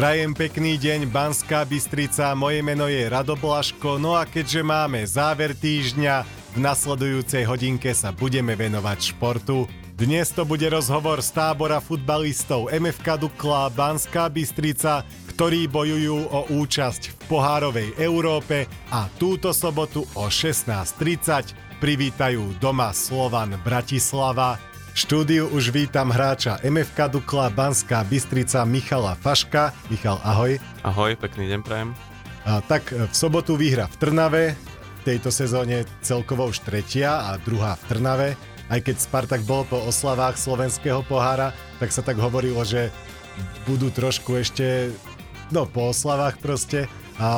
Prajem pekný deň, Banská Bystrica, moje meno je Rado Blaško, no a keďže máme záver týždňa, v nasledujúcej hodinke sa budeme venovať športu. Dnes to bude rozhovor z tábora futbalistov MFK Dukla Banská Bystrica, ktorí bojujú o účasť v pohárovej Európe a túto sobotu o 16.30 privítajú doma Slovan Bratislava. Štúdiu už vítam hráča MFK Dukla Banská Bystrica Michala Faška. Michal, ahoj. Ahoj, pekný deň prajem. A, tak v sobotu výhra v Trnave, v tejto sezóne celkovo už tretia a druhá v Trnave. Aj keď Spartak bol po oslavách slovenského pohára, tak sa tak hovorilo, že budú trošku ešte no, po oslavách proste a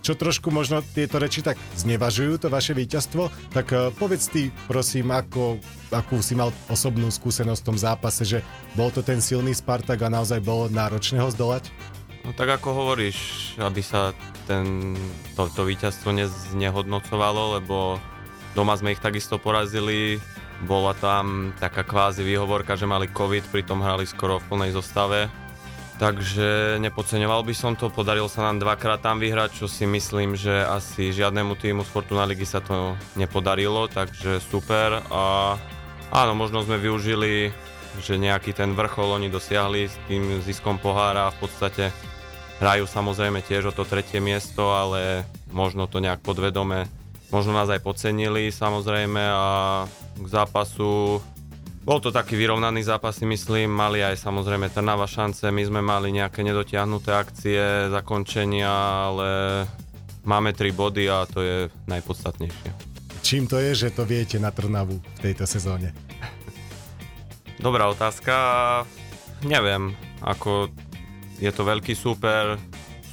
čo trošku možno tieto reči tak znevažujú to vaše víťazstvo, tak uh, povedz ty prosím, ako, akú si mal osobnú skúsenosť v tom zápase, že bol to ten silný Spartak a naozaj bolo náročné ho zdolať? No tak ako hovoríš, aby sa ten, to, to víťazstvo neznehodnocovalo, lebo doma sme ich takisto porazili, bola tam taká kvázi výhovorka, že mali COVID, pritom hrali skoro v plnej zostave Takže nepodceňoval by som to, podarilo sa nám dvakrát tam vyhrať, čo si myslím, že asi žiadnemu týmu z Fortuna ligy sa to nepodarilo, takže super. A áno, možno sme využili, že nejaký ten vrchol oni dosiahli s tým ziskom pohára a v podstate hrajú samozrejme tiež o to tretie miesto, ale možno to nejak podvedome, možno nás aj podcenili samozrejme a k zápasu bol to taký vyrovnaný zápas, si myslím, mali aj samozrejme Trnava šance, my sme mali nejaké nedotiahnuté akcie, zakončenia, ale máme tri body a to je najpodstatnejšie. Čím to je, že to viete na Trnavu v tejto sezóne? Dobrá otázka. Neviem, ako je to veľký super,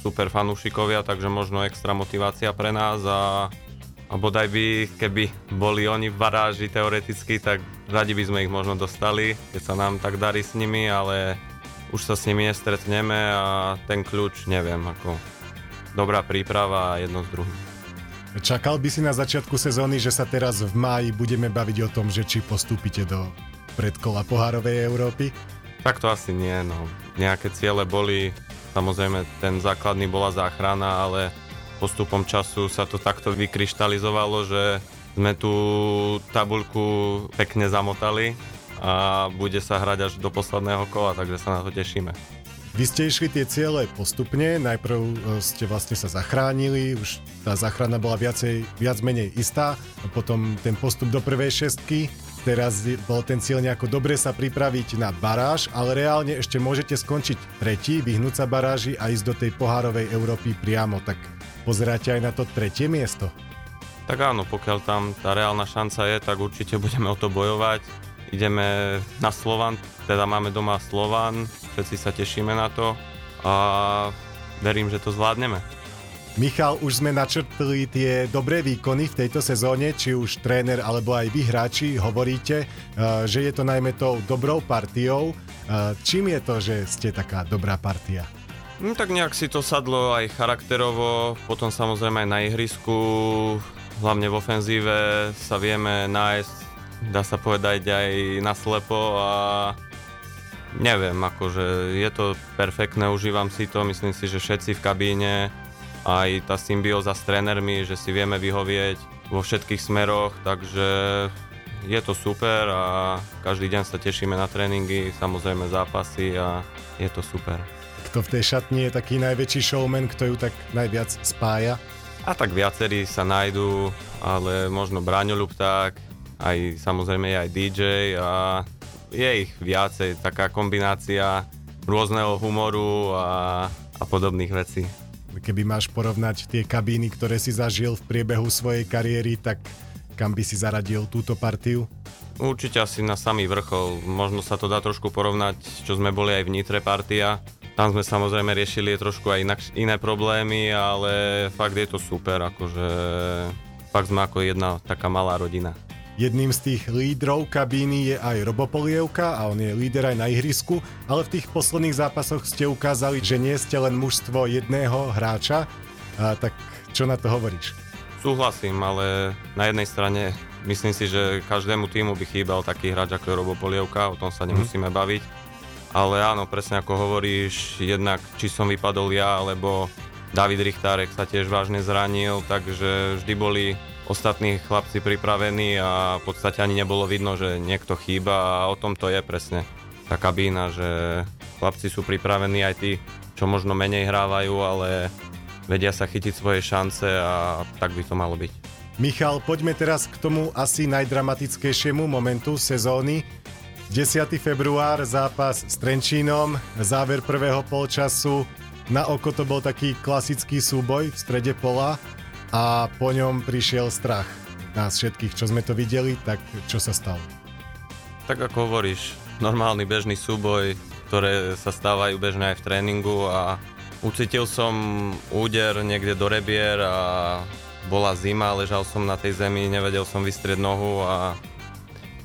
super fanúšikovia, takže možno extra motivácia pre nás a a bodaj by, keby boli oni v baráži teoreticky, tak radi by sme ich možno dostali, keď sa nám tak darí s nimi, ale už sa s nimi nestretneme a ten kľúč neviem, ako dobrá príprava a jedno z druhým. Čakal by si na začiatku sezóny, že sa teraz v máji budeme baviť o tom, že či postúpite do predkola pohárovej Európy? Tak to asi nie, no. Nejaké ciele boli, samozrejme ten základný bola záchrana, ale postupom času sa to takto vykryštalizovalo, že sme tú tabuľku pekne zamotali a bude sa hrať až do posledného kola, takže sa na to tešíme. Vy ste išli tie ciele postupne, najprv e, ste vlastne sa zachránili, už tá záchrana bola viacej, viac menej istá, potom ten postup do prvej šestky, teraz bol ten cieľ nejako dobre sa pripraviť na baráž, ale reálne ešte môžete skončiť tretí, vyhnúť sa baráži a ísť do tej pohárovej Európy priamo, tak pozeráte aj na to tretie miesto? Tak áno, pokiaľ tam tá reálna šanca je, tak určite budeme o to bojovať. Ideme na Slovan, teda máme doma Slovan, všetci sa tešíme na to a verím, že to zvládneme. Michal, už sme načrtli tie dobré výkony v tejto sezóne, či už tréner alebo aj vy hráči hovoríte, eh, že je to najmä tou dobrou partiou. Eh, čím je to, že ste taká dobrá partia? No tak nejak si to sadlo aj charakterovo, potom samozrejme aj na ihrisku, hlavne v ofenzíve sa vieme nájsť, dá sa povedať aj na slepo a neviem, akože je to perfektné, užívam si to, myslím si, že všetci v kabíne, aj tá symbióza s trénermi, že si vieme vyhovieť vo všetkých smeroch, takže je to super a každý deň sa tešíme na tréningy, samozrejme zápasy a je to super kto v tej šatni je taký najväčší showman, kto ju tak najviac spája? A tak viacerí sa nájdú, ale možno Braňo Lupták, aj samozrejme aj DJ a je ich viacej, taká kombinácia rôzneho humoru a, a podobných vecí. Keby máš porovnať tie kabíny, ktoré si zažil v priebehu svojej kariéry, tak kam by si zaradil túto partiu? Určite asi na samý vrchol. Možno sa to dá trošku porovnať, čo sme boli aj v Nitre partia, tam sme samozrejme riešili trošku aj inak, iné problémy, ale fakt je to super, akože fakt sme ako jedna taká malá rodina. Jedným z tých lídrov kabíny je aj Robo Polievka a on je líder aj na ihrisku, ale v tých posledných zápasoch ste ukázali, že nie ste len mužstvo jedného hráča, a tak čo na to hovoríš? Súhlasím, ale na jednej strane myslím si, že každému týmu by chýbal taký hráč ako je Robo Polievka, o tom sa nemusíme mm. baviť ale áno, presne ako hovoríš, jednak či som vypadol ja, alebo David Richtárek sa tiež vážne zranil, takže vždy boli ostatní chlapci pripravení a v podstate ani nebolo vidno, že niekto chýba a o tom to je presne tá kabína, že chlapci sú pripravení aj tí, čo možno menej hrávajú, ale vedia sa chytiť svoje šance a tak by to malo byť. Michal, poďme teraz k tomu asi najdramatickejšiemu momentu sezóny. 10. február, zápas s Trenčínom, záver prvého polčasu. Na oko to bol taký klasický súboj v strede pola a po ňom prišiel strach nás všetkých, čo sme to videli, tak čo sa stalo? Tak ako hovoríš, normálny bežný súboj, ktoré sa stávajú bežne aj v tréningu a ucítil som úder niekde do rebier a bola zima, ležal som na tej zemi, nevedel som vystrieť nohu a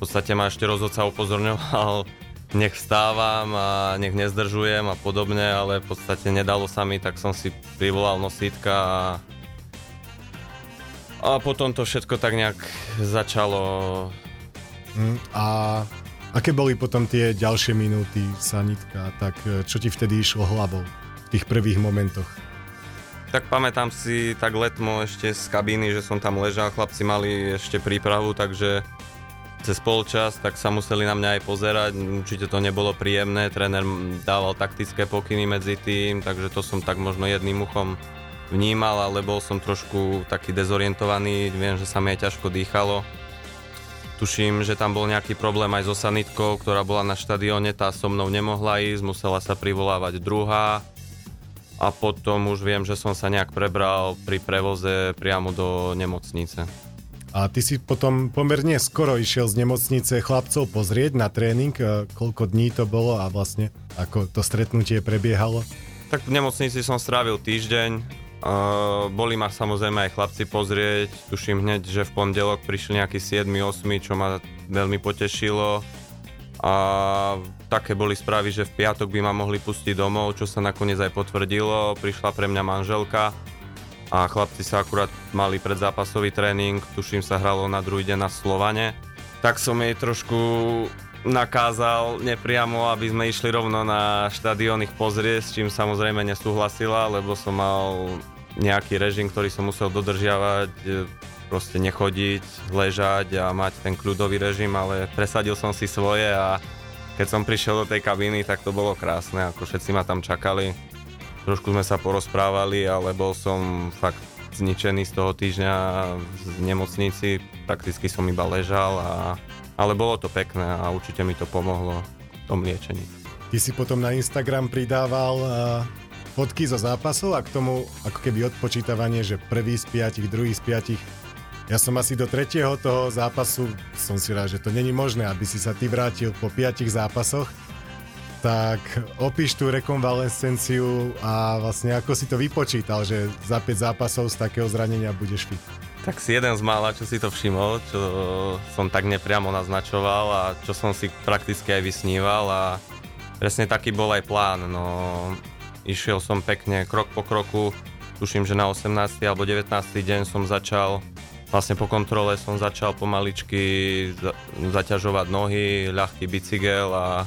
podstate ma ešte rozhodca upozorňoval, nech vstávam a nech nezdržujem a podobne, ale v podstate nedalo sa mi, tak som si privolal nosítka a, a potom to všetko tak nejak začalo. Mm, a aké boli potom tie ďalšie minúty, sanitka, tak e, čo ti vtedy išlo hlavou v tých prvých momentoch? Tak pamätám si tak letmo ešte z kabíny, že som tam ležal, chlapci mali ešte prípravu, takže cez polčas, tak sa museli na mňa aj pozerať. Určite to nebolo príjemné, tréner dával taktické pokyny medzi tým, takže to som tak možno jedným uchom vnímal, ale bol som trošku taký dezorientovaný, viem, že sa mi aj ťažko dýchalo. Tuším, že tam bol nejaký problém aj so sanitkou, ktorá bola na štadióne, tá so mnou nemohla ísť, musela sa privolávať druhá a potom už viem, že som sa nejak prebral pri prevoze priamo do nemocnice. A ty si potom pomerne skoro išiel z nemocnice chlapcov pozrieť na tréning, e, koľko dní to bolo a vlastne ako to stretnutie prebiehalo? Tak v nemocnici som strávil týždeň, Uh, boli ma samozrejme aj chlapci pozrieť, tuším hneď, že v pondelok prišli nejaký 7-8, čo ma veľmi potešilo. A také boli správy, že v piatok by ma mohli pustiť domov, čo sa nakoniec aj potvrdilo. Prišla pre mňa manželka, a chlapci sa akurát mali predzápasový tréning, tuším sa hralo na druhý deň na Slovane, tak som jej trošku nakázal nepriamo, aby sme išli rovno na štadión ich pozrieť, s čím samozrejme nesúhlasila, lebo som mal nejaký režim, ktorý som musel dodržiavať, e, proste nechodiť, ležať a mať ten kľudový režim, ale presadil som si svoje a keď som prišiel do tej kabíny, tak to bolo krásne, ako všetci ma tam čakali Trošku sme sa porozprávali, ale bol som fakt zničený z toho týždňa v nemocnici. Prakticky som iba ležal, a, ale bolo to pekné a určite mi to pomohlo v tom liečení. Ty si potom na Instagram pridával fotky zo zápasov a k tomu ako keby odpočítavanie, že prvý z piatich, druhý z piatich. Ja som asi do tretieho toho zápasu, som si rád, že to není možné, aby si sa ty vrátil po piatich zápasoch tak opíš tú rekonvalescenciu a vlastne ako si to vypočítal, že za 5 zápasov z takého zranenia budeš fit. Tak si jeden z mála, čo si to všimol, čo som tak nepriamo naznačoval a čo som si prakticky aj vysníval a presne taký bol aj plán. No, išiel som pekne krok po kroku, tuším, že na 18. alebo 19. deň som začal Vlastne po kontrole som začal pomaličky zaťažovať nohy, ľahký bicykel a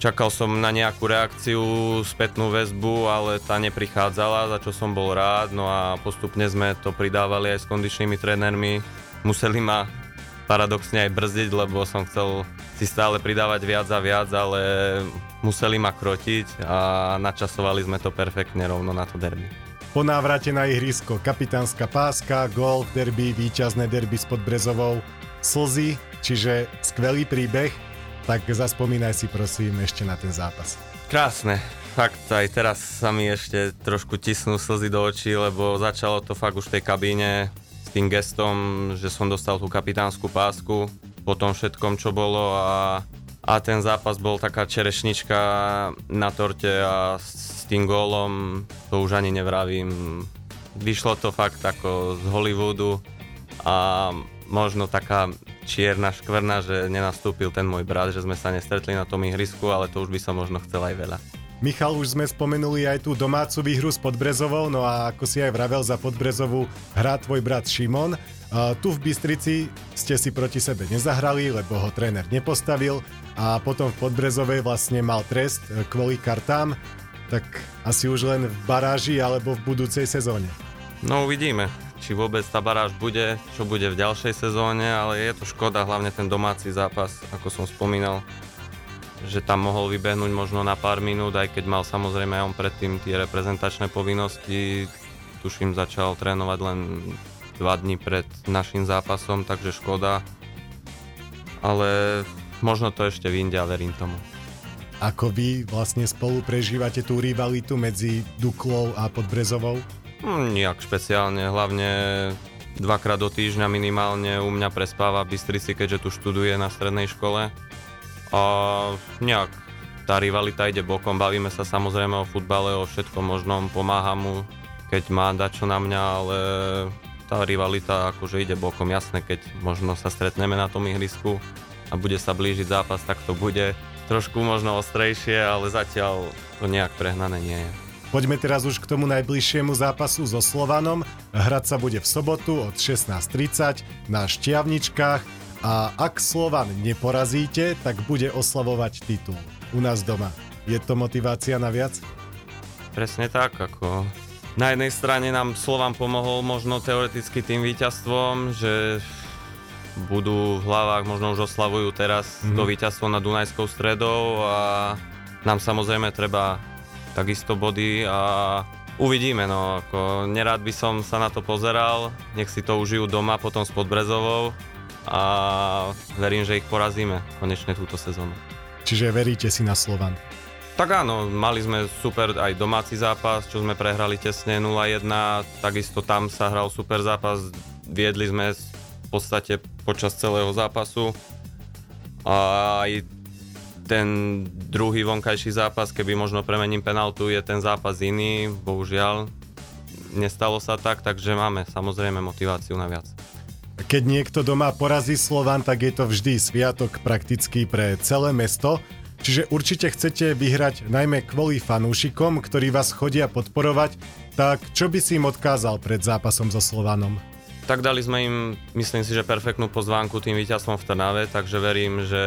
Čakal som na nejakú reakciu, spätnú väzbu, ale tá neprichádzala, za čo som bol rád. No a postupne sme to pridávali aj s kondičnými trénermi. Museli ma paradoxne aj brzdiť, lebo som chcel si stále pridávať viac a viac, ale museli ma krotiť a načasovali sme to perfektne rovno na to derby. Po návrate na ihrisko kapitánska páska, gól v derby, víťazné derby s Podbrezovou, slzy, čiže skvelý príbeh tak zaspomínaj si prosím ešte na ten zápas. Krásne, fakt aj teraz sa mi ešte trošku tisnú slzy do očí, lebo začalo to fakt už v tej kabíne s tým gestom, že som dostal tú kapitánsku pásku po tom všetkom, čo bolo a, a ten zápas bol taká čerešnička na torte a s tým gólom to už ani nevravím. Vyšlo to fakt ako z Hollywoodu a možno taká čierna škvrna, že nenastúpil ten môj brat, že sme sa nestretli na tom ihrisku, ale to už by som možno chcel aj veľa. Michal, už sme spomenuli aj tú domácu výhru s Podbrezovou, no a ako si aj vravel za Podbrezovú hrá tvoj brat Šimon. Uh, tu v Bystrici ste si proti sebe nezahrali, lebo ho tréner nepostavil a potom v Podbrezovej vlastne mal trest kvôli kartám, tak asi už len v baráži alebo v budúcej sezóne. No uvidíme, či vôbec tá baráž bude, čo bude v ďalšej sezóne, ale je to škoda, hlavne ten domáci zápas, ako som spomínal že tam mohol vybehnúť možno na pár minút, aj keď mal samozrejme on predtým tie reprezentačné povinnosti. Tuším, začal trénovať len dva dní pred našim zápasom, takže škoda. Ale možno to ešte vyjde a verím tomu. Ako vy vlastne spolu prežívate tú rivalitu medzi Duklou a Podbrezovou? Hmm, nejak špeciálne, hlavne dvakrát do týždňa minimálne u mňa prespáva v Bystrici, keďže tu študuje na strednej škole a nejak tá rivalita ide bokom, bavíme sa samozrejme o futbale, o všetkom možnom, pomáha mu, keď má dať čo na mňa, ale tá rivalita akože ide bokom, jasné, keď možno sa stretneme na tom ihrisku a bude sa blížiť zápas, tak to bude trošku možno ostrejšie, ale zatiaľ to nejak prehnané nie je. Poďme teraz už k tomu najbližšiemu zápasu so Slovanom. Hrať sa bude v sobotu od 16.30 na Štiavničkách a ak Slovan neporazíte, tak bude oslavovať titul u nás doma. Je to motivácia na viac? Presne tak, ako na jednej strane nám Slovan pomohol možno teoreticky tým víťazstvom, že budú v hlavách, možno už oslavujú teraz mm-hmm. to víťazstvo nad Dunajskou stredou a nám samozrejme treba takisto body a uvidíme, no ako nerád by som sa na to pozeral, nech si to užijú doma potom s Podbrezovou a verím, že ich porazíme konečne túto sezónu. Čiže veríte si na Slovan? Tak áno, mali sme super aj domáci zápas, čo sme prehrali tesne 0-1, takisto tam sa hral super zápas, viedli sme v podstate počas celého zápasu a aj ten druhý vonkajší zápas, keby možno premením penaltu, je ten zápas iný, bohužiaľ nestalo sa tak, takže máme samozrejme motiváciu na viac. Keď niekto doma porazí Slovan, tak je to vždy sviatok prakticky pre celé mesto. Čiže určite chcete vyhrať najmä kvôli fanúšikom, ktorí vás chodia podporovať. Tak čo by si im odkázal pred zápasom so Slovanom? Tak dali sme im, myslím si, že perfektnú pozvánku tým víťazstvom v Trnave, takže verím, že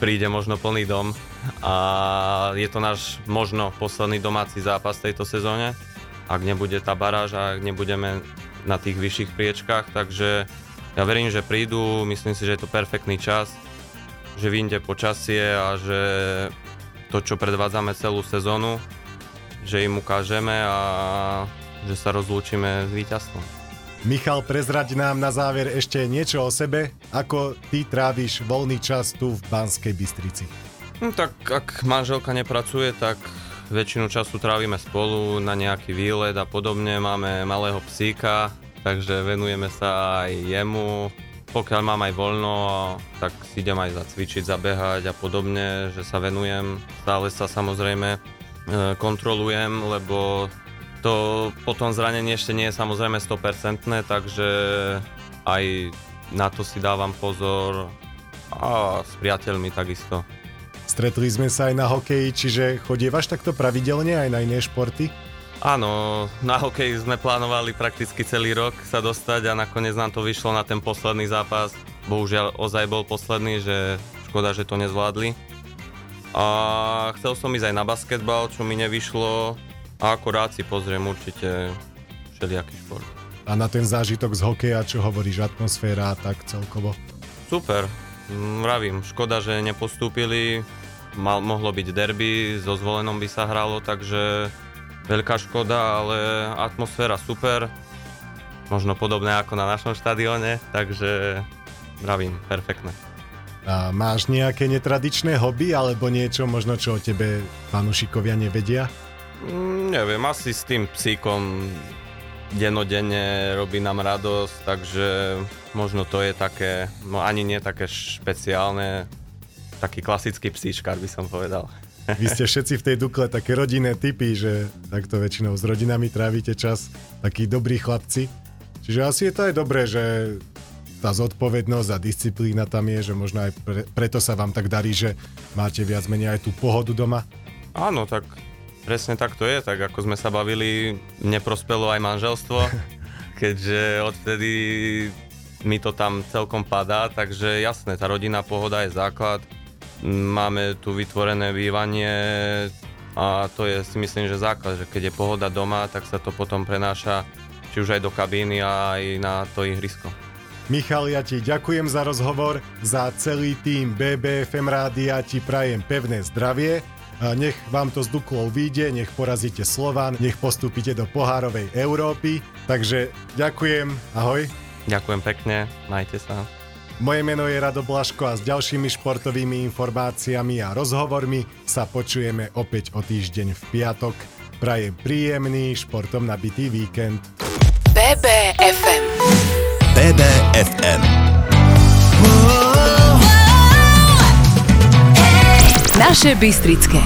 príde možno plný dom a je to náš možno posledný domáci zápas tejto sezóne. Ak nebude tá baráž a ak nebudeme na tých vyšších priečkách, takže ja verím, že prídu, myslím si, že je to perfektný čas, že vyjde počasie a že to, čo predvádzame celú sezónu, že im ukážeme a že sa rozlúčime s víťazstvom. Michal, prezrať nám na záver ešte niečo o sebe, ako ty tráviš voľný čas tu v Banskej Bystrici. No, tak ak manželka nepracuje, tak väčšinu času trávime spolu na nejaký výlet a podobne. Máme malého psíka, takže venujeme sa aj jemu. Pokiaľ mám aj voľno, tak si idem aj zacvičiť, zabehať a podobne, že sa venujem. Stále sa samozrejme e, kontrolujem, lebo to potom zranenie ešte nie je samozrejme 100%, takže aj na to si dávam pozor a s priateľmi takisto. Stretli sme sa aj na hokeji, čiže chodievaš takto pravidelne aj na iné športy? Áno, na hokej sme plánovali prakticky celý rok sa dostať a nakoniec nám to vyšlo na ten posledný zápas. Bohužiaľ ozaj bol posledný, že škoda, že to nezvládli. A chcel som ísť aj na basketbal, čo mi nevyšlo a ako rád si pozriem určite všelijaký šport. A na ten zážitok z hokeja, čo hovoríš, atmosféra a tak celkovo? Super, mravím, škoda, že nepostúpili, Mal, mohlo byť derby, so zvolenom by sa hralo, takže veľká škoda, ale atmosféra super, možno podobné ako na našom štadióne, takže vravím, perfektné. A máš nejaké netradičné hobby alebo niečo možno, čo o tebe fanúšikovia nevedia? Mm, neviem, asi s tým psíkom denodenne robí nám radosť, takže možno to je také, no ani nie také špeciálne, taký klasický psíčkar by som povedal. Vy ste všetci v tej Dukle také rodinné typy, že takto väčšinou s rodinami trávite čas, takí dobrí chlapci. Čiže asi je to aj dobré, že tá zodpovednosť a disciplína tam je, že možno aj pre, preto sa vám tak darí, že máte viac menej aj tú pohodu doma. Áno, tak presne tak to je, tak ako sme sa bavili, neprospelo aj manželstvo, keďže odvtedy mi to tam celkom padá, takže jasné, tá rodinná pohoda je základ. Máme tu vytvorené bývanie a to je si myslím, že základ, že keď je pohoda doma, tak sa to potom prenáša či už aj do kabíny a aj na to ihrisko. Michal, ja ti ďakujem za rozhovor, za celý tým BBFM rádia ti prajem pevné zdravie, nech vám to z Duklov vyjde, nech porazíte Slovan, nech postúpite do pohárovej Európy, takže ďakujem, ahoj. Ďakujem pekne, majte sa. Moje meno je Rado Blaško a s ďalšími športovými informáciami a rozhovormi sa počujeme opäť o týždeň v piatok. Prajem príjemný, športom nabitý víkend. BBFM. BBFM. Naše Bystrické.